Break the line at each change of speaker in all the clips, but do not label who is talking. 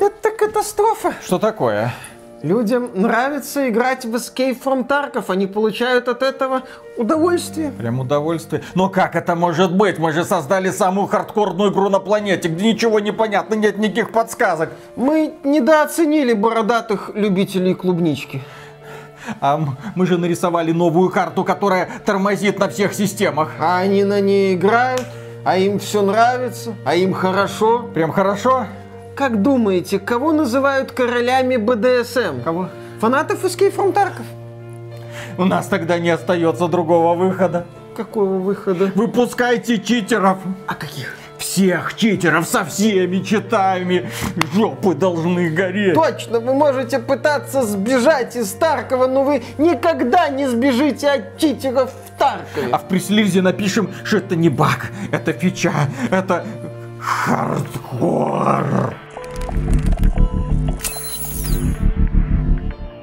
Это катастрофа.
Что такое?
Людям нравится играть в Escape from Tarkov, они получают от этого удовольствие.
Прям удовольствие. Но как это может быть? Мы же создали самую хардкорную игру на планете, где ничего не понятно, нет никаких подсказок.
Мы недооценили бородатых любителей клубнички.
А мы же нарисовали новую карту, которая тормозит на всех системах.
А они на ней играют, а им все нравится, а им хорошо.
Прям хорошо?
Как думаете, кого называют королями БДСМ?
Кого?
Фанатов from Tarkov.
У нас тогда не остается другого выхода.
Какого выхода?
Выпускайте читеров.
А каких?
Всех читеров со всеми читами. Жопы должны гореть.
Точно, вы можете пытаться сбежать из Таркова, но вы никогда не сбежите от читеров в Таркове.
А в пресс-лизе напишем, что это не баг, это фича, это хардкор. Thank you.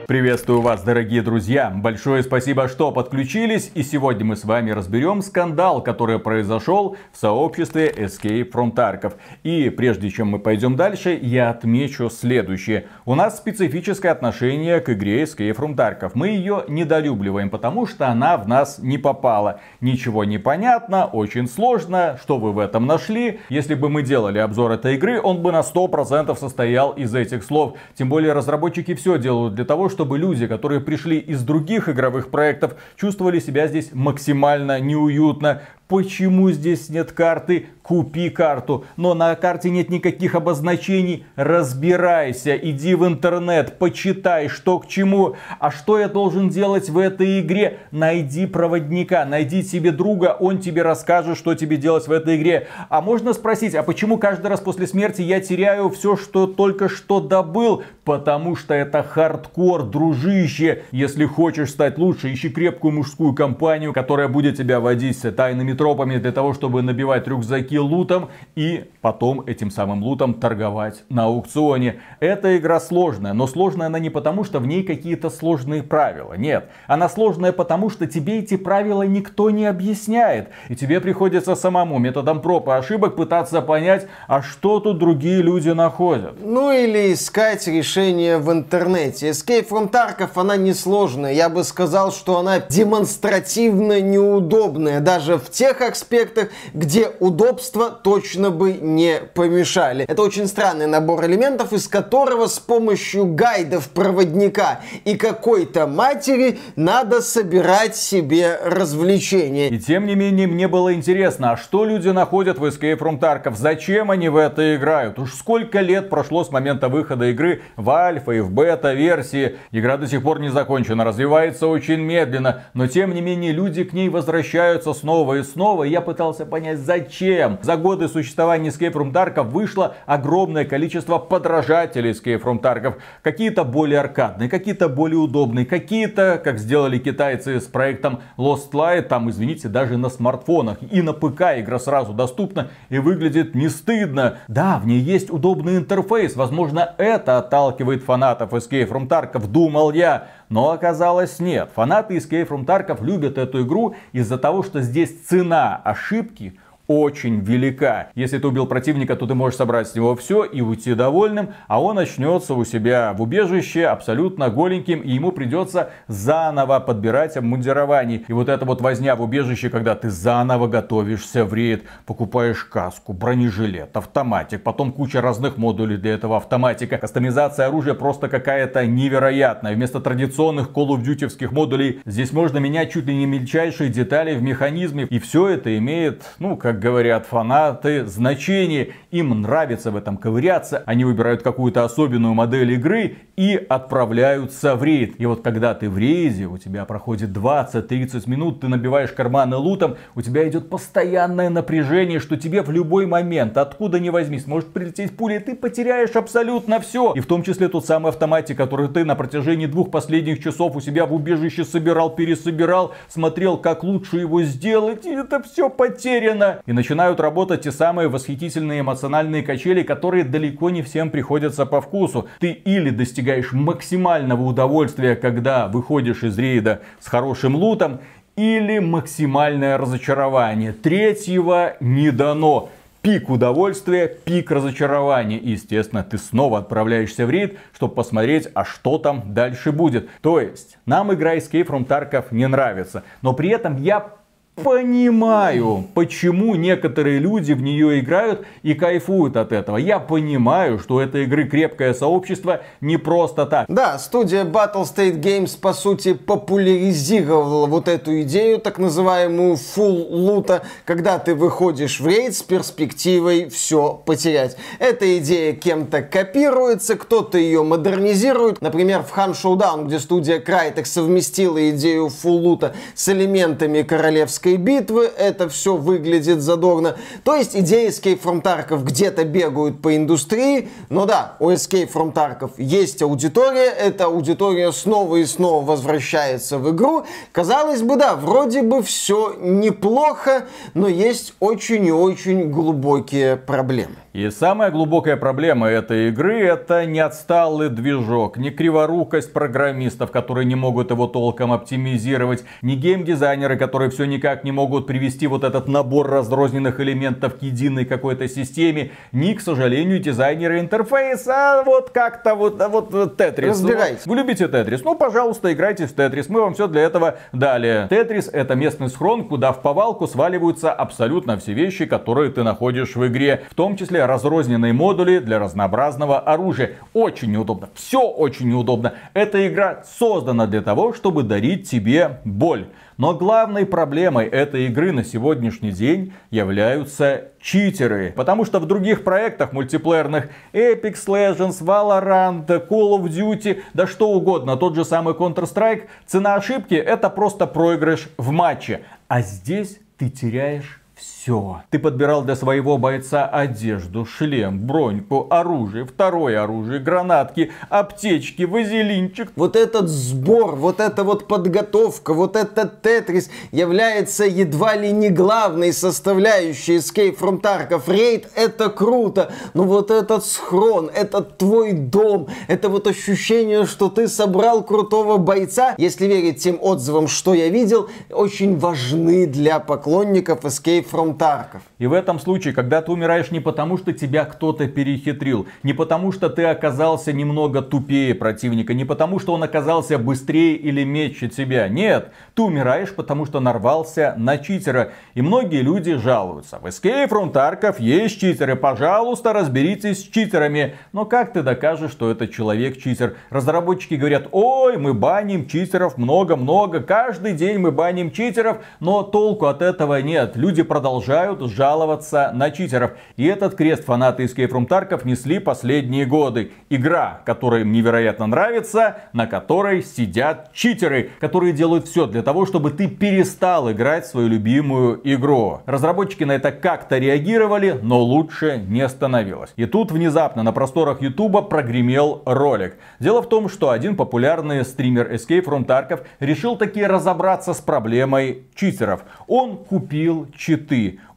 Приветствую вас, дорогие друзья! Большое спасибо, что подключились. И сегодня мы с вами разберем скандал, который произошел в сообществе Escape from Tarkov. И прежде чем мы пойдем дальше, я отмечу следующее. У нас специфическое отношение к игре Escape from Tarkov. Мы ее недолюбливаем, потому что она в нас не попала. Ничего не понятно, очень сложно. Что вы в этом нашли? Если бы мы делали обзор этой игры, он бы на 100% состоял из этих слов. Тем более разработчики все делают для того, чтобы чтобы люди, которые пришли из других игровых проектов, чувствовали себя здесь максимально неуютно. Почему здесь нет карты? Купи карту. Но на карте нет никаких обозначений. Разбирайся, иди в интернет, почитай, что к чему. А что я должен делать в этой игре? Найди проводника, найди себе друга, он тебе расскажет, что тебе делать в этой игре. А можно спросить, а почему каждый раз после смерти я теряю все, что только что добыл? Потому что это хардкор, дружище. Если хочешь стать лучше, ищи крепкую мужскую компанию, которая будет тебя водить с тайными тропами для того, чтобы набивать рюкзаки лутом и потом этим самым лутом торговать на аукционе. Эта игра сложная, но сложная она не потому, что в ней какие-то сложные правила. Нет, она сложная потому, что тебе эти правила никто не объясняет. И тебе приходится самому методом проб и ошибок пытаться понять, а что тут другие люди находят.
Ну или искать решение в интернете. Escape from Tarkov, она несложная. Я бы сказал, что она демонстративно неудобная. Даже в тех тех аспектах, где удобства точно бы не помешали. Это очень странный набор элементов, из которого с помощью гайдов проводника и какой-то матери надо собирать себе развлечения.
И тем не менее, мне было интересно, а что люди находят в Escape from Tarkov? Зачем они в это играют? Уж сколько лет прошло с момента выхода игры в альфа и в бета-версии. Игра до сих пор не закончена, развивается очень медленно, но тем не менее люди к ней возвращаются снова и снова снова, я пытался понять, зачем. За годы существования Escape from Tarkov вышло огромное количество подражателей Escape from Tarkov. Какие-то более аркадные, какие-то более удобные, какие-то, как сделали китайцы с проектом Lost Light, там, извините, даже на смартфонах и на ПК игра сразу доступна и выглядит не стыдно. Да, в ней есть удобный интерфейс, возможно, это отталкивает фанатов Escape from Tarkov, думал я. Но оказалось нет. Фанаты Escape from Tarkov любят эту игру из-за того, что здесь цена ошибки очень велика. Если ты убил противника, то ты можешь собрать с него все и уйти довольным, а он начнется у себя в убежище абсолютно голеньким, и ему придется заново подбирать обмундирование. И вот эта вот возня в убежище, когда ты заново готовишься в рейд, покупаешь каску, бронежилет, автоматик, потом куча разных модулей для этого автоматика. Кастомизация оружия просто какая-то невероятная. Вместо традиционных Call of Duty модулей здесь можно менять чуть ли не мельчайшие детали в механизме. И все это имеет, ну, как говорят фанаты, значение. Им нравится в этом ковыряться. Они выбирают какую-то особенную модель игры и отправляются в рейд. И вот когда ты в рейде, у тебя проходит 20-30 минут, ты набиваешь карманы лутом, у тебя идет постоянное напряжение, что тебе в любой момент, откуда ни возьмись, может прилететь пуля, и ты потеряешь абсолютно все. И в том числе тот самый автоматик, который ты на протяжении двух последних часов у себя в убежище собирал, пересобирал, смотрел, как лучше его сделать, и это все потеряно. И начинают работать те самые восхитительные эмоциональные качели, которые далеко не всем приходятся по вкусу. Ты или достигаешь максимального удовольствия, когда выходишь из рейда с хорошим лутом, или максимальное разочарование. Третьего не дано. пик удовольствия, пик разочарования. И, естественно, ты снова отправляешься в рейд, чтобы посмотреть, а что там дальше будет. То есть, нам игра Escape from Tarkov не нравится. Но при этом я понимаю, почему некоторые люди в нее играют и кайфуют от этого. Я понимаю, что у этой игры крепкое сообщество не просто так.
Да, студия Battle State Games по сути популяризировала вот эту идею, так называемую full лута, когда ты выходишь в рейд с перспективой все потерять. Эта идея кем-то копируется, кто-то ее модернизирует. Например, в Han Showdown, где студия Crytek совместила идею full лута с элементами королевской Курской битвы, это все выглядит задорно. То есть идеи Escape from Tarkov где-то бегают по индустрии, но да, у Escape from Tarkov есть аудитория, эта аудитория снова и снова возвращается в игру. Казалось бы, да, вроде бы все неплохо, но есть очень и очень глубокие проблемы.
И самая глубокая проблема этой игры это не отсталый движок, не криворукость программистов, которые не могут его толком оптимизировать, не геймдизайнеры, которые все никак не могут привести вот этот набор разрозненных элементов к единой какой-то системе, ни, к сожалению, дизайнеры интерфейса, а вот как-то вот, вот Тетрис.
Разбирайтесь.
Вы любите Тетрис? Ну, пожалуйста, играйте в Тетрис, мы вам все для этого дали. Тетрис это местный схрон, куда в повалку сваливаются абсолютно все вещи, которые ты находишь в игре, в том числе разрозненные модули для разнообразного оружия. Очень неудобно. Все очень неудобно. Эта игра создана для того, чтобы дарить тебе боль. Но главной проблемой этой игры на сегодняшний день являются читеры. Потому что в других проектах мультиплеерных Apex Legends, Valorant, Call of Duty, да что угодно, тот же самый Counter-Strike, цена ошибки это просто проигрыш в матче. А здесь ты теряешь все. Ты подбирал для своего бойца одежду, шлем, броньку, оружие, второе оружие, гранатки, аптечки, вазелинчик.
Вот этот сбор, вот эта вот подготовка, вот этот тетрис является едва ли не главной составляющей Escape from Tarkov. Рейд это круто, но вот этот схрон, этот твой дом, это вот ощущение, что ты собрал крутого бойца, если верить тем отзывам, что я видел, очень важны для поклонников Escape from Тарков.
И в этом случае, когда ты умираешь не потому, что тебя кто-то перехитрил, не потому, что ты оказался немного тупее противника, не потому, что он оказался быстрее или мече тебя. Нет, ты умираешь, потому что нарвался на читера. И многие люди жалуются. В Escape from Tarkov есть читеры, пожалуйста, разберитесь с читерами. Но как ты докажешь, что это человек-читер? Разработчики говорят, ой, мы баним читеров много-много, каждый день мы баним читеров, но толку от этого нет. Люди продолжают продолжают жаловаться на читеров. И этот крест фанаты Escape from Tarkov несли последние годы. Игра, которая им невероятно нравится, на которой сидят читеры, которые делают все для того, чтобы ты перестал играть в свою любимую игру. Разработчики на это как-то реагировали, но лучше не становилось. И тут внезапно на просторах Ютуба прогремел ролик. Дело в том, что один популярный стример Escape from Tarkov решил таки разобраться с проблемой читеров. Он купил читы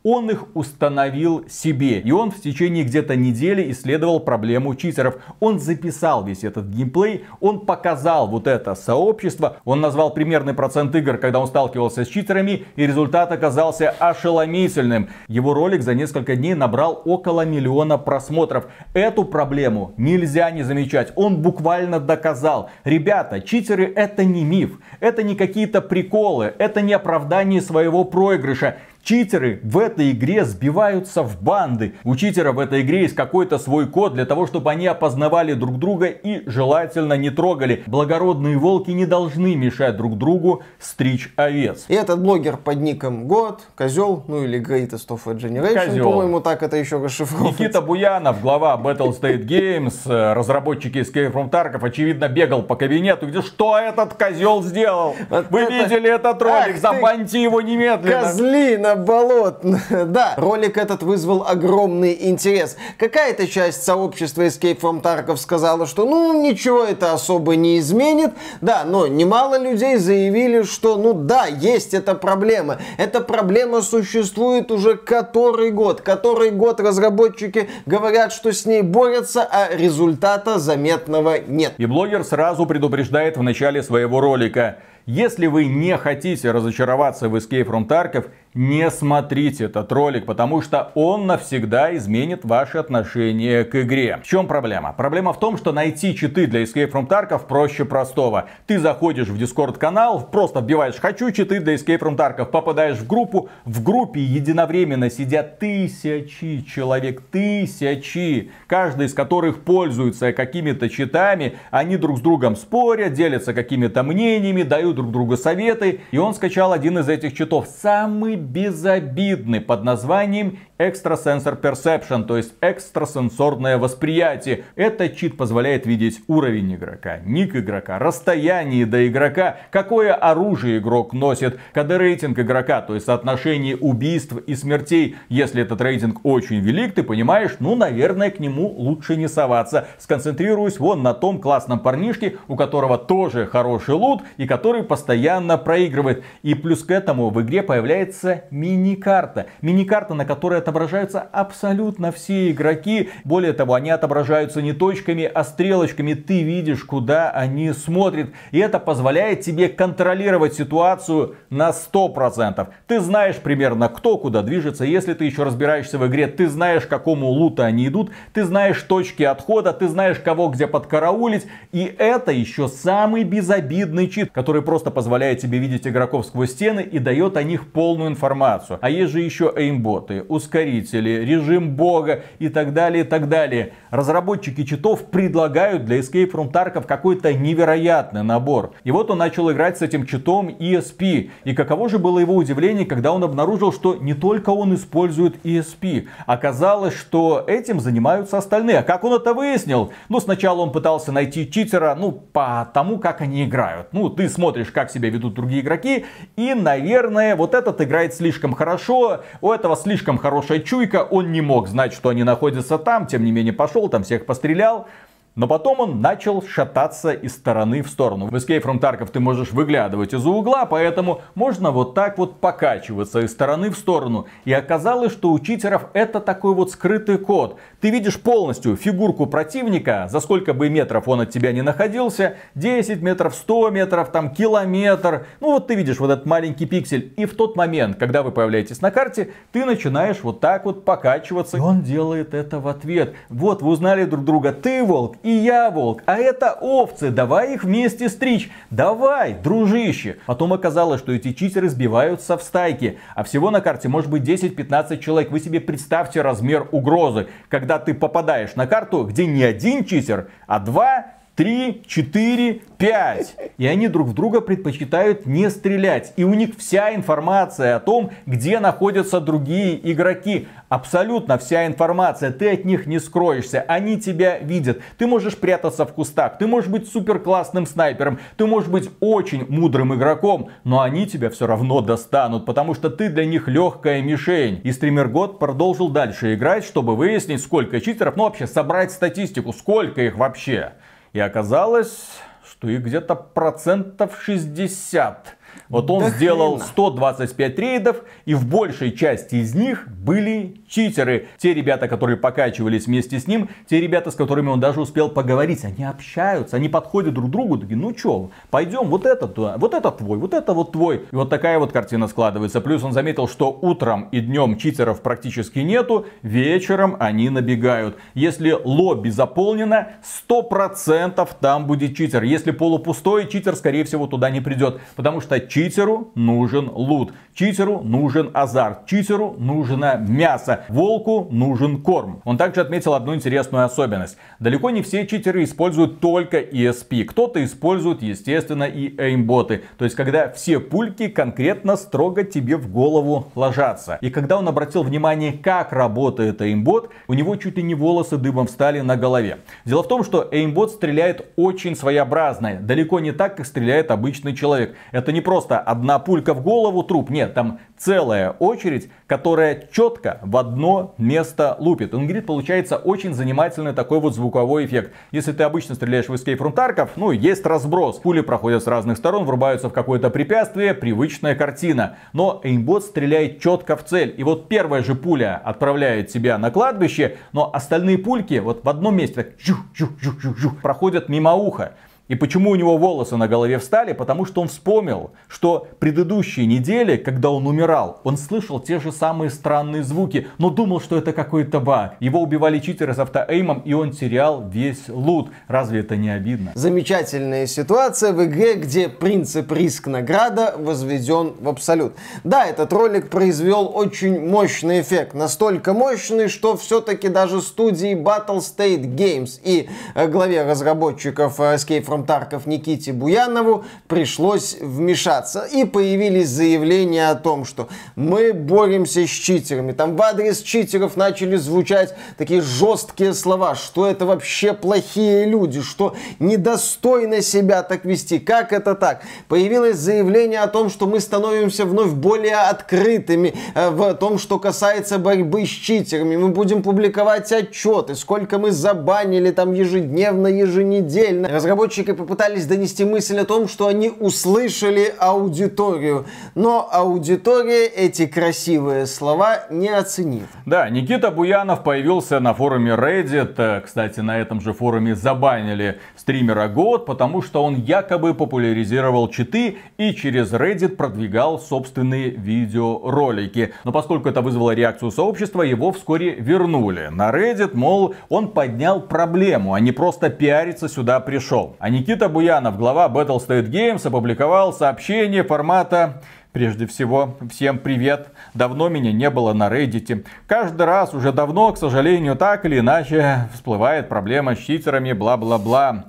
он их установил себе. И он в течение где-то недели исследовал проблему читеров. Он записал весь этот геймплей, он показал вот это сообщество, он назвал примерный процент игр, когда он сталкивался с читерами, и результат оказался ошеломительным. Его ролик за несколько дней набрал около миллиона просмотров. Эту проблему нельзя не замечать. Он буквально доказал. Ребята, читеры это не миф, это не какие-то приколы, это не оправдание своего проигрыша. Читеры в этой игре сбиваются в банды. У читера в этой игре есть какой-то свой код для того, чтобы они опознавали друг друга и желательно не трогали. Благородные волки не должны мешать друг другу стричь овец.
И этот блогер под ником Год, Козел, ну или Greatest of a Generation, Козел. по-моему, так это еще расшифровывается.
Никита Буянов, глава Battle State Games, э, разработчики Escape from Tarkov, очевидно, бегал по кабинету, где что этот козел сделал? Вот Вы это... видели этот ролик? Ах, Забаньте ты... его немедленно.
Козлина болот. да, ролик этот вызвал огромный интерес. Какая-то часть сообщества Escape from Tarkov сказала, что ну ничего это особо не изменит. Да, но немало людей заявили, что ну да, есть эта проблема. Эта проблема существует уже который год. Который год разработчики говорят, что с ней борются, а результата заметного нет.
И блогер сразу предупреждает в начале своего ролика. Если вы не хотите разочароваться в Escape from Tarkov, не смотрите этот ролик, потому что он навсегда изменит ваши отношения к игре. В чем проблема? Проблема в том, что найти читы для Escape from Tarkov проще простого. Ты заходишь в Discord канал, просто вбиваешь «хочу читы для Escape from Tarkov», попадаешь в группу, в группе единовременно сидят тысячи человек, тысячи, каждый из которых пользуется какими-то читами, они друг с другом спорят, делятся какими-то мнениями, дают друг другу советы, и он скачал один из этих читов, самый безобидный под названием Extrasensor Perception, то есть экстрасенсорное восприятие. Этот чит позволяет видеть уровень игрока, ник игрока, расстояние до игрока, какое оружие игрок носит, КД рейтинг игрока, то есть соотношение убийств и смертей. Если этот рейтинг очень велик, ты понимаешь, ну, наверное, к нему лучше не соваться. Сконцентрируюсь вон на том классном парнишке, у которого тоже хороший лут и который постоянно проигрывает. И плюс к этому в игре появляется мини-карта. Мини-карта, на которой отображаются абсолютно все игроки. Более того, они отображаются не точками, а стрелочками. Ты видишь, куда они смотрят. И это позволяет тебе контролировать ситуацию на 100%. Ты знаешь примерно, кто куда движется. Если ты еще разбираешься в игре, ты знаешь, к какому луту они идут. Ты знаешь точки отхода, ты знаешь, кого где подкараулить. И это еще самый безобидный чит, который просто позволяет тебе видеть игроков сквозь стены и дает о них полную информацию. А есть же еще эймботы, ускорители, режим бога и так далее, и так далее. Разработчики читов предлагают для Escape from Tarkov какой-то невероятный набор. И вот он начал играть с этим читом ESP. И каково же было его удивление, когда он обнаружил, что не только он использует ESP. Оказалось, что этим занимаются остальные. А как он это выяснил? Ну, сначала он пытался найти читера, ну, по тому, как они играют. Ну, ты смотришь, как себя ведут другие игроки, и, наверное, вот этот играет слишком хорошо, у этого слишком хорошая чуйка, он не мог знать, что они находятся там, тем не менее пошел, там всех пострелял. Но потом он начал шататься из стороны в сторону. В Escape from Tarkov ты можешь выглядывать из-за угла, поэтому можно вот так вот покачиваться из стороны в сторону. И оказалось, что у читеров это такой вот скрытый код. Ты видишь полностью фигурку противника, за сколько бы метров он от тебя не находился, 10 метров, 100 метров, там километр. Ну вот ты видишь вот этот маленький пиксель. И в тот момент, когда вы появляетесь на карте, ты начинаешь вот так вот покачиваться. И он делает это в ответ. Вот вы узнали друг друга, ты волк, и я волк, а это овцы, давай их вместе стричь. Давай, дружище. Потом оказалось, что эти читеры сбиваются в стайки, а всего на карте может быть 10-15 человек. Вы себе представьте размер угрозы, когда ты попадаешь на карту, где не один читер, а два три, четыре, пять. И они друг в друга предпочитают не стрелять. И у них вся информация о том, где находятся другие игроки. Абсолютно вся информация. Ты от них не скроешься. Они тебя видят. Ты можешь прятаться в кустах. Ты можешь быть супер классным снайпером. Ты можешь быть очень мудрым игроком. Но они тебя все равно достанут. Потому что ты для них легкая мишень. И стример Год продолжил дальше играть, чтобы выяснить, сколько читеров. Ну вообще собрать статистику. Сколько их вообще. И оказалось, что их где-то процентов 60 вот он да сделал хрена. 125 рейдов, и в большей части из них были читеры. Те ребята, которые покачивались вместе с ним, те ребята, с которыми он даже успел поговорить, они общаются, они подходят друг к другу, такие, ну чё, пойдем, вот этот, вот это твой, вот это вот твой. И вот такая вот картина складывается. Плюс он заметил, что утром и днем читеров практически нету, вечером они набегают. Если лобби заполнено, 100% там будет читер. Если полупустой, читер, скорее всего, туда не придет, потому что читер Читеру нужен лут. Читеру нужен азарт. Читеру нужно мясо. Волку нужен корм. Он также отметил одну интересную особенность. Далеко не все читеры используют только ESP. Кто-то использует, естественно, и эймботы. То есть, когда все пульки конкретно строго тебе в голову ложатся. И когда он обратил внимание, как работает эймбот, у него чуть ли не волосы дыбом встали на голове. Дело в том, что эймбот стреляет очень своеобразно. Далеко не так, как стреляет обычный человек. Это не просто одна пулька в голову, труп. Нет, там целая очередь, которая четко в одно место лупит. Он говорит, получается очень занимательный такой вот звуковой эффект. Если ты обычно стреляешь в Escape from ну, есть разброс. Пули проходят с разных сторон, врубаются в какое-то препятствие, привычная картина. Но эймбот стреляет четко в цель. И вот первая же пуля отправляет тебя на кладбище, но остальные пульки вот в одном месте так, жух, жух, жух, жух, жух, проходят мимо уха. И почему у него волосы на голове встали? Потому что он вспомнил, что предыдущие недели, когда он умирал, он слышал те же самые странные звуки, но думал, что это какой-то баг. Его убивали читеры с автоэймом, и он терял весь лут. Разве это не обидно?
Замечательная ситуация в игре, где принцип риск-награда возведен в абсолют. Да, этот ролик произвел очень мощный эффект. Настолько мощный, что все-таки даже студии Battle State Games и э, главе разработчиков э, Escape Tarkov Никите Буянову пришлось вмешаться. И появились заявления о том, что мы боремся с читерами. Там в адрес читеров начали звучать такие жесткие слова, что это вообще плохие люди, что недостойно себя так вести. Как это так? Появилось заявление о том, что мы становимся вновь более открытыми э, в том, что касается борьбы с читерами. Мы будем публиковать отчеты, сколько мы забанили там ежедневно, еженедельно. Разработчики разработчики попытались донести мысль о том, что они услышали аудиторию. Но аудитория эти красивые слова не оценит.
Да, Никита Буянов появился на форуме Reddit. Кстати, на этом же форуме забанили стримера год, потому что он якобы популяризировал читы и через Reddit продвигал собственные видеоролики. Но поскольку это вызвало реакцию сообщества, его вскоре вернули. На Reddit, мол, он поднял проблему, а не просто пиариться сюда пришел. А Никита Буянов, глава Battle State Games, опубликовал сообщение формата Прежде всего, всем привет. Давно меня не было на Reddit. Каждый раз, уже давно, к сожалению, так или иначе, всплывает проблема с читерами, бла-бла-бла.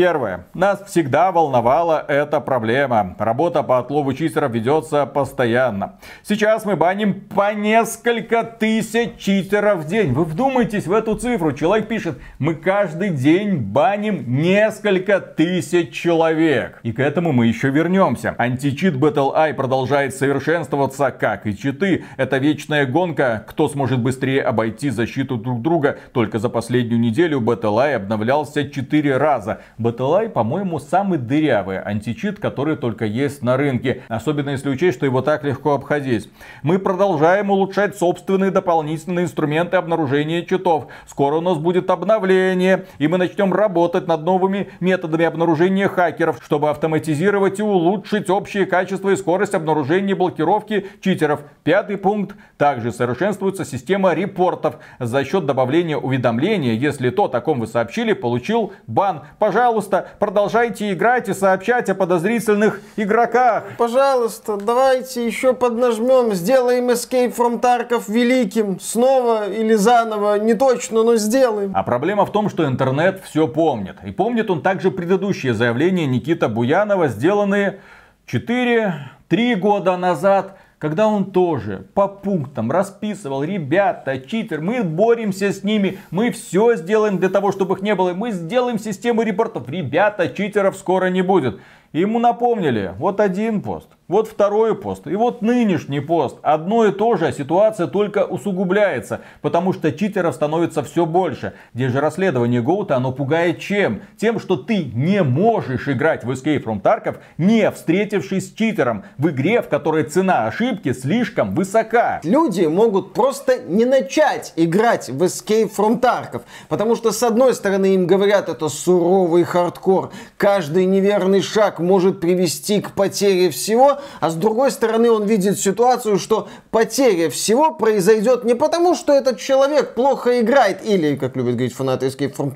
Первое. Нас всегда волновала эта проблема. Работа по отлову читеров ведется постоянно. Сейчас мы баним по несколько тысяч читеров в день. Вы вдумайтесь в эту цифру. Человек пишет, мы каждый день баним несколько тысяч человек. И к этому мы еще вернемся. Античит Battle Eye продолжает совершенствоваться, как и читы. Это вечная гонка, кто сможет быстрее обойти защиту друг друга. Только за последнюю неделю Battle Eye обновлялся 4 раза. Баталай, по-моему, самый дырявый античит, который только есть на рынке. Особенно если учесть, что его так легко обходить. Мы продолжаем улучшать собственные дополнительные инструменты обнаружения читов. Скоро у нас будет обновление, и мы начнем работать над новыми методами обнаружения хакеров, чтобы автоматизировать и улучшить общее качество и скорость обнаружения и блокировки читеров. Пятый пункт. Также совершенствуется система репортов за счет добавления уведомления, если то, о ком вы сообщили, получил бан. Пожалуйста, пожалуйста, продолжайте играть и сообщать о подозрительных игроках.
Пожалуйста, давайте еще поднажмем, сделаем Escape from Tarkov великим. Снова или заново, не точно, но сделаем.
А проблема в том, что интернет все помнит. И помнит он также предыдущие заявления Никита Буянова, сделанные 4-3 года назад когда он тоже по пунктам расписывал, ребята, читер, мы боремся с ними, мы все сделаем для того, чтобы их не было, мы сделаем систему репортов, ребята, читеров скоро не будет. Ему напомнили, вот один пост, вот второй пост и вот нынешний пост. Одно и то же, а ситуация только усугубляется, потому что читеров становится все больше. Где же расследование Гоута, оно пугает чем? Тем, что ты не можешь играть в Escape from Tarkov, не встретившись с читером в игре, в которой цена ошибки слишком высока.
Люди могут просто не начать играть в Escape from Tarkov, потому что с одной стороны им говорят, это суровый хардкор, каждый неверный шаг может привести к потере всего, а с другой стороны он видит ситуацию, что потеря всего произойдет не потому, что этот человек плохо играет или, как любят говорить фанаты Escape from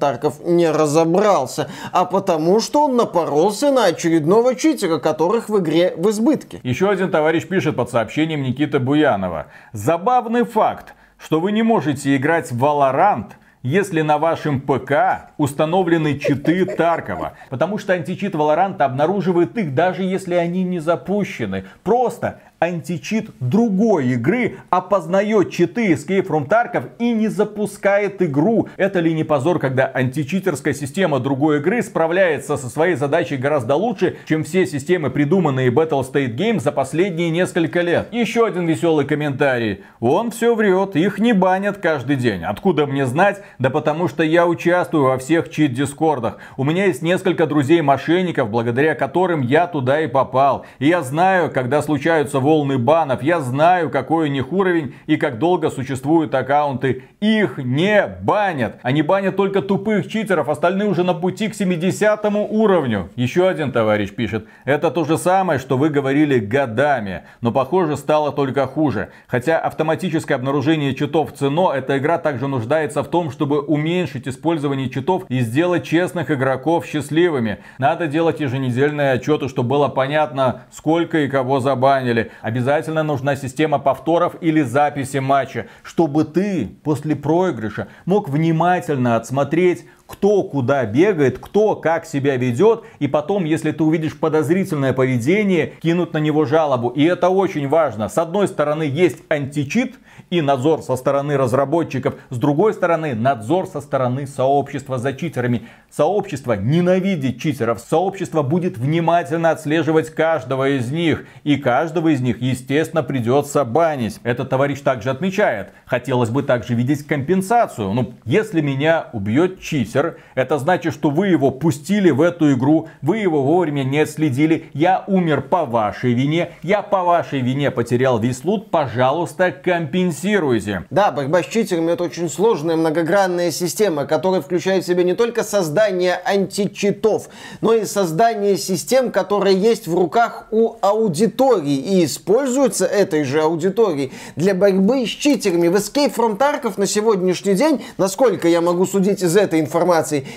не разобрался, а потому, что он напоролся на очередного читера, которых в игре в избытке.
Еще один товарищ пишет под сообщением Никиты Буянова. Забавный факт, что вы не можете играть в Valorant – если на вашем ПК установлены читы Таркова. Потому что античит Valorant обнаруживает их, даже если они не запущены. Просто античит другой игры опознает читы Escape from Tarkov и не запускает игру. Это ли не позор, когда античитерская система другой игры справляется со своей задачей гораздо лучше, чем все системы, придуманные Battle State Games за последние несколько лет? Еще один веселый комментарий. Он все врет, их не банят каждый день. Откуда мне знать? Да потому что я участвую во всех чит-дискордах. У меня есть несколько друзей-мошенников, благодаря которым я туда и попал. И я знаю, когда случаются волны волны банов. Я знаю, какой у них уровень и как долго существуют аккаунты. Их не банят. Они банят только тупых читеров, остальные уже на пути к 70 уровню. Еще один товарищ пишет. Это то же самое, что вы говорили годами. Но похоже стало только хуже. Хотя автоматическое обнаружение читов в ЦИНО, эта игра также нуждается в том, чтобы уменьшить использование читов и сделать честных игроков счастливыми. Надо делать еженедельные отчеты, чтобы было понятно, сколько и кого забанили. Обязательно нужна система повторов или записи матча, чтобы ты после проигрыша мог внимательно отсмотреть кто куда бегает, кто как себя ведет, и потом, если ты увидишь подозрительное поведение, кинуть на него жалобу. И это очень важно. С одной стороны есть античит, и надзор со стороны разработчиков, с другой стороны надзор со стороны сообщества за читерами. Сообщество ненавидит читеров, сообщество будет внимательно отслеживать каждого из них, и каждого из них, естественно, придется банить. Этот товарищ также отмечает, хотелось бы также видеть компенсацию. Ну, если меня убьет читер, это значит, что вы его пустили в эту игру, вы его вовремя не следили, я умер по вашей вине, я по вашей вине потерял весь лут, пожалуйста, компенсируйте.
Да, борьба с читерами это очень сложная многогранная система, которая включает в себя не только создание античитов, но и создание систем, которые есть в руках у аудитории. И используются этой же аудиторией для борьбы с читерами. В Escape from Tarkov на сегодняшний день, насколько я могу судить из этой информации,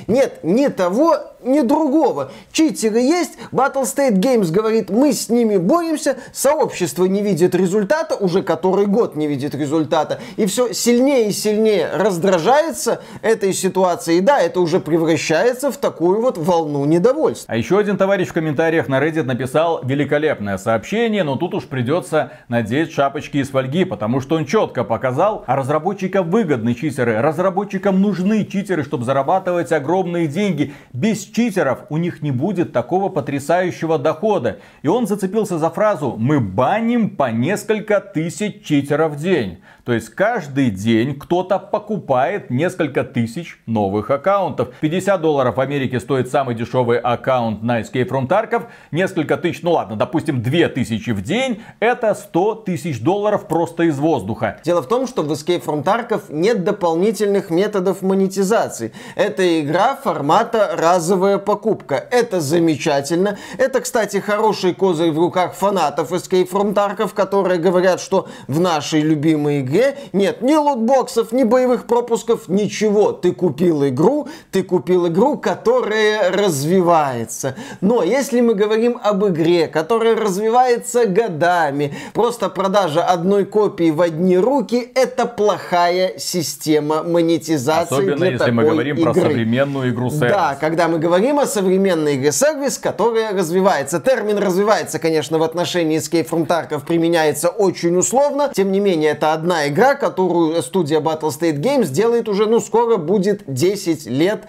нет ни того, ни другого. Читеры есть, Battle State Games говорит, мы с ними боремся, сообщество не видит результата, уже который год не видит результата, и все сильнее и сильнее раздражается этой ситуацией. И да, это уже превращается в такую вот волну недовольства.
А еще один товарищ в комментариях на Reddit написал великолепное сообщение, но тут уж придется надеть шапочки из фольги, потому что он четко показал, а разработчикам выгодны читеры, разработчикам нужны читеры, чтобы зарабатывать огромные деньги. Без читеров у них не будет такого потрясающего дохода. И он зацепился за фразу «Мы баним по несколько тысяч читеров в день». То есть каждый день кто-то покупает несколько тысяч новых аккаунтов. 50 долларов в Америке стоит самый дешевый аккаунт на Escape from Tarkov. Несколько тысяч, ну ладно, допустим 2000 в день. Это 100 тысяч долларов просто из воздуха.
Дело в том, что в Escape from Tarkov нет дополнительных методов монетизации. Это игра формата разовая покупка. Это замечательно. Это, кстати, хороший козырь в руках фанатов Escape from Tarkov, которые говорят, что в нашей любимой игре игре нет ни лутбоксов, ни боевых пропусков, ничего. Ты купил игру, ты купил игру, которая развивается. Но если мы говорим об игре, которая развивается годами, просто продажа одной копии в одни руки, это плохая система монетизации
Особенно
для
если
такой
мы говорим
игры.
про современную игру сервис.
Да, когда мы говорим о современной игре сервис, которая развивается. Термин развивается, конечно, в отношении Escape from Tarkov применяется очень условно. Тем не менее, это одна игра, которую студия Battle State Games делает уже, ну, скоро будет 10 лет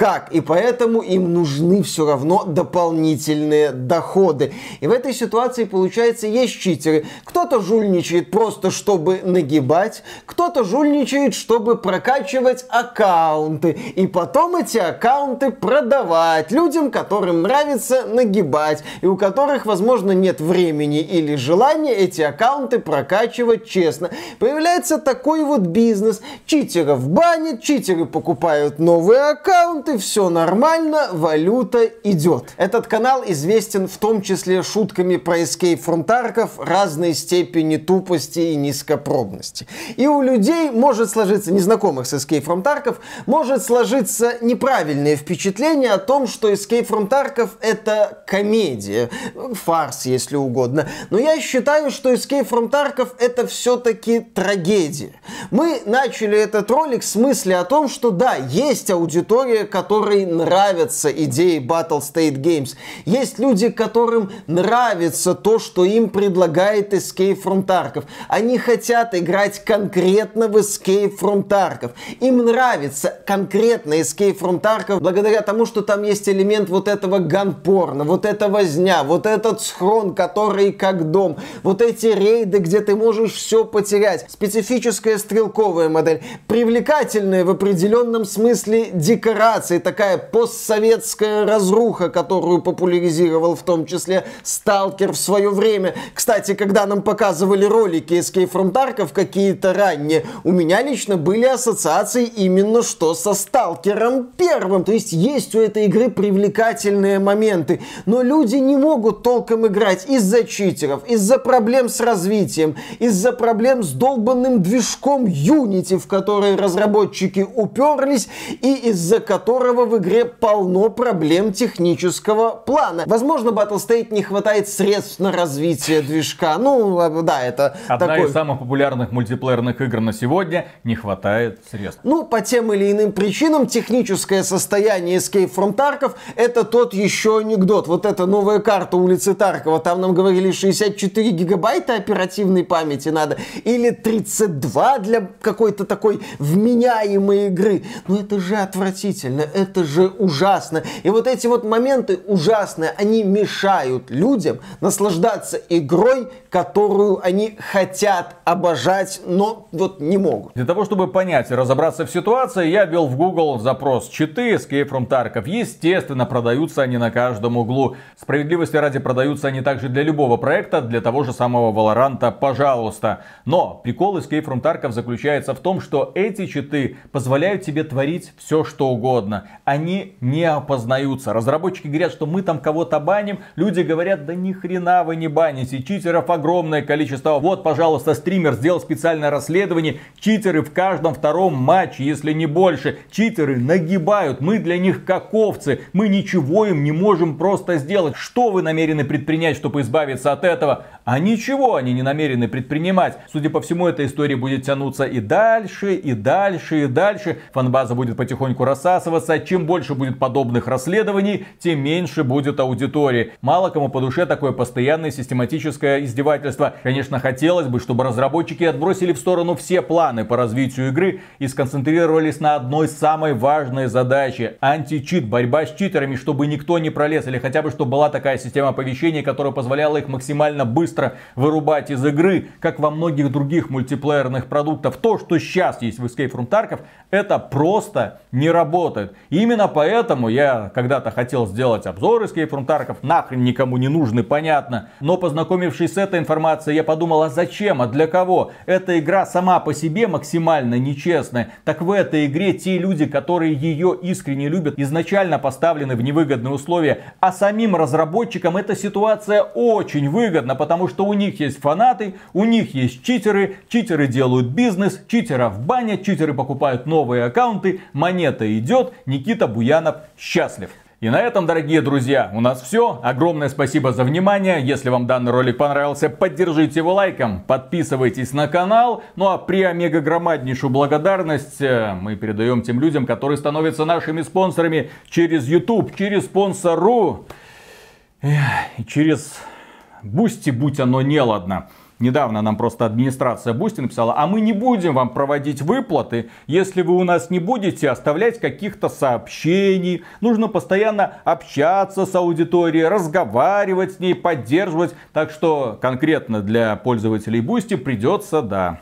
как. И поэтому им нужны все равно дополнительные доходы. И в этой ситуации, получается, есть читеры. Кто-то жульничает просто, чтобы нагибать, кто-то жульничает, чтобы прокачивать аккаунты. И потом эти аккаунты продавать людям, которым нравится нагибать. И у которых, возможно, нет времени или желания эти аккаунты прокачивать честно. Появляется такой вот бизнес. Читеров банят, читеры покупают новые аккаунты, и все нормально, валюта идет. Этот канал известен в том числе шутками про from Tarkov разной степени тупости и низкопробности. И у людей может сложиться, незнакомых с from Tarkov, может сложиться неправильное впечатление о том, что from Tarkov это комедия, фарс, если угодно. Но я считаю, что from Tarkov это все-таки трагедия. Мы начали этот ролик с мысли о том, что да, есть аудитория, которой нравятся идеи Battle State Games. Есть люди, которым нравится то, что им предлагает Escape from Tarkov. Они хотят играть конкретно в Escape from Tarkov. Им нравится конкретно Escape from Tarkov благодаря тому, что там есть элемент вот этого ганпорна, вот эта возня, вот этот схрон, который как дом, вот эти рейды, где ты можешь все потерять. Специфическая стрелковая модель, привлекательная в определенном смысле декорация ассоциации, такая постсоветская разруха, которую популяризировал в том числе Сталкер в свое время. Кстати, когда нам показывали ролики Escape from Tarkov какие-то ранние, у меня лично были ассоциации именно что со Сталкером первым. То есть есть у этой игры привлекательные моменты, но люди не могут толком играть из-за читеров, из-за проблем с развитием, из-за проблем с долбанным движком Unity, в который разработчики уперлись и из-за которого в игре полно проблем технического плана. Возможно, Battlestate не хватает средств на развитие движка. Ну, а, да, это
Одна
такой...
из самых популярных мультиплеерных игр на сегодня не хватает средств.
Ну, по тем или иным причинам техническое состояние Escape from Tarkov это тот еще анекдот. Вот эта новая карта улицы Таркова, там нам говорили 64 гигабайта оперативной памяти надо, или 32 для какой-то такой вменяемой игры. Но это же отвратительно, это же ужасно. И вот эти вот моменты ужасные, они мешают людям наслаждаться игрой, которую они хотят обожать, но вот не могут.
Для того, чтобы понять и разобраться в ситуации, я ввел в Google запрос читы Escape from Tarkov. Естественно, продаются они на каждом углу. Справедливости ради продаются они также для любого проекта, для того же самого Valorant, пожалуйста. Но прикол Escape from Tarkov заключается в том, что эти читы позволяют тебе творить все, что угодно. Они не опознаются. Разработчики говорят, что мы там кого-то баним. Люди говорят, да ни хрена вы не баните. Читеров огромное количество. Вот, пожалуйста, стример сделал специальное расследование. Читеры в каждом втором матче, если не больше. Читеры нагибают. Мы для них как овцы. Мы ничего им не можем просто сделать. Что вы намерены предпринять, чтобы избавиться от этого? А ничего они не намерены предпринимать. Судя по всему, эта история будет тянуться и дальше, и дальше, и дальше. Фанбаза будет потихоньку рассасываться. Чем больше будет подобных расследований, тем меньше будет аудитории. Мало кому по душе такое постоянное систематическое издевательство. Конечно, хотелось бы, чтобы разработчики отбросили в сторону все планы по развитию игры и сконцентрировались на одной самой важной задаче. Античит, борьба с читерами, чтобы никто не пролез. Или хотя бы, чтобы была такая система оповещения, которая позволяла их максимально быстро вырубать из игры, как во многих других мультиплеерных продуктов. То, что сейчас есть в Escape from Tarkov, это просто не работает. Именно поэтому я когда-то хотел сделать обзор Escape from Tarkov, нахрен никому не нужный, понятно. Но познакомившись с этой информацией, я подумал, а зачем, а для кого? Эта игра сама по себе максимально нечестная. Так в этой игре те люди, которые ее искренне любят, изначально поставлены в невыгодные условия. А самим разработчикам эта ситуация очень выгодна, потому что у них есть фанаты, у них есть читеры, читеры делают бизнес, читеров банят, читеры покупают новые аккаунты, монета идет, Никита Буянов счастлив. И на этом, дорогие друзья, у нас все. Огромное спасибо за внимание. Если вам данный ролик понравился, поддержите его лайком, подписывайтесь на канал. Ну а при омега громаднейшую благодарность э, мы передаем тем людям, которые становятся нашими спонсорами через YouTube, через спонсору и через Бусти, будь оно неладно. Недавно нам просто администрация Бусти написала, а мы не будем вам проводить выплаты, если вы у нас не будете оставлять каких-то сообщений. Нужно постоянно общаться с аудиторией, разговаривать с ней, поддерживать. Так что конкретно для пользователей Бусти придется, да,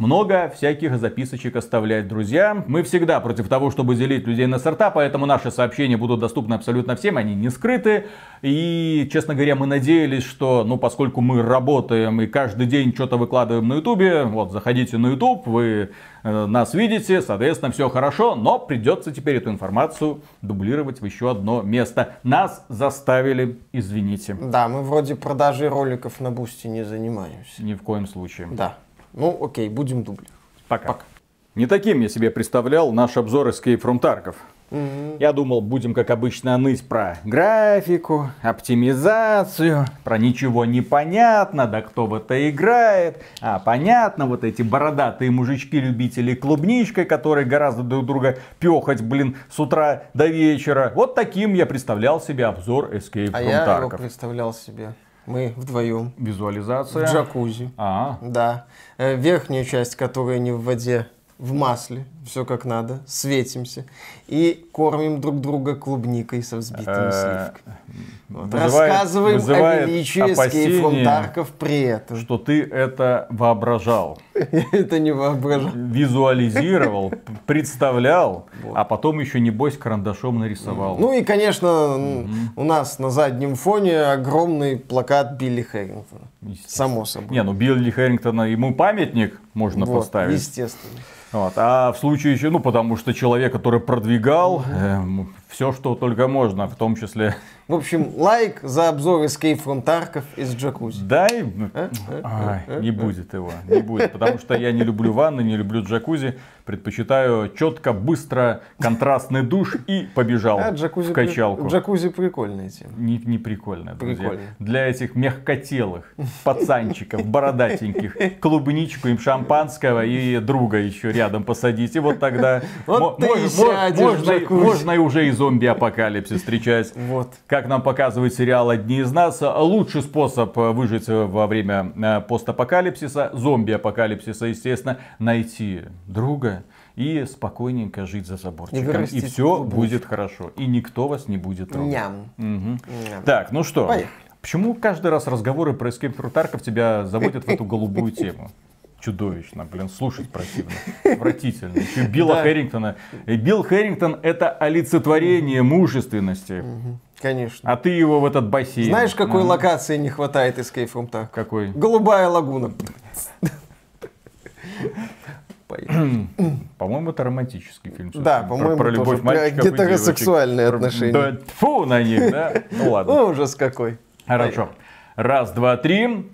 много всяких записочек оставлять, друзья. Мы всегда против того, чтобы делить людей на сорта, поэтому наши сообщения будут доступны абсолютно всем, они не скрыты. И, честно говоря, мы надеялись, что, ну, поскольку мы работаем и каждый день что-то выкладываем на ютубе, вот, заходите на ютуб, вы э, нас видите, соответственно, все хорошо, но придется теперь эту информацию дублировать в еще одно место. Нас заставили, извините.
Да, мы вроде продажей роликов на Бусти не занимаемся.
Ни в коем случае.
Да. Ну, окей, будем дубли.
Пока. Пока. Не таким я себе представлял наш обзор Escape from Tarkov. Mm-hmm. Я думал, будем, как обычно, ныть про графику, оптимизацию, про ничего не понятно, да кто в это играет. А, понятно, вот эти бородатые мужички-любители клубничкой, которые гораздо друг друга пехать, блин, с утра до вечера. Вот таким я представлял себе обзор Escape
а
from
я
Tarkov.
его представлял себе. Мы вдвоем.
Визуализация.
В джакузи.
А,
Да. Э, Верхнюю часть, которая не в воде, в масле, все как надо, светимся и кормим друг друга клубникой со взбитыми
Э,
сливками. Вот.
вызывает-
Рассказываем о
вызывает
величии Escape from Tarkov при этом.
Что ты это воображал,
это не воображаю.
визуализировал, представлял, а потом еще, небось, карандашом нарисовал.
Ну и, конечно, у нас на заднем фоне огромный плакат Билли Хэрингтона. Само собой.
Не, ну Билли Хэрингтона, ему памятник можно
Вот,
поставить.
Естественно.
Вот. А в случае еще, ну, потому что человек, который продвигал все, что только можно, в том числе...
В общем, лайк за обзор Escape from Tarkov из джакузи.
Дай...
Э,
Ай, не будет его, не будет, потому что я не люблю ванны, не люблю джакузи, предпочитаю четко, быстро, контрастный душ и побежал
А, джакузи,
в
при-
качалку.
джакузи прикольная тема.
Не, не прикольно, друзья.
Прикольно.
Для этих мягкотелых пацанчиков, бородатеньких, клубничку им шампанского и друга еще рядом посадить. И вот тогда
Вот
мо- можно,
джакузи.
можно и уже и зомби-апокалипсис встречать.
Вот.
Как нам показывает сериал «Одни из нас», лучший способ э, выжить э, во время э, постапокалипсиса, зомби-апокалипсиса, естественно, найти друга и спокойненько жить за
И
заборчиком. И,
вырастить
все
клубничку.
будет хорошо. И никто вас не будет трогать.
Ням.
Мгм.
Ням.
Так, ну что,
Поехали.
почему каждый раз разговоры про Escape from Tarkov тебя заводят в эту голубую тему? Чудовищно, блин, слушать противно. Отвратительно. Еще Билла
Да.
Хэрингтона. И Билл Хэрингтон это олицетворение мужественности.
Конечно.
А ты его в этот бассейн.
Знаешь, какой
Ага.
локации не хватает Escape from Tarkov?
Какой?
Голубая лагуна.
По-моему, это романтический фильм.
Да, по-моему,
про, про любовь мальчиков
гетеросексуальные отношения.
Да, тьфу на них, да? Ну ладно.
Ужас какой.
Хорошо. Раз, два, три.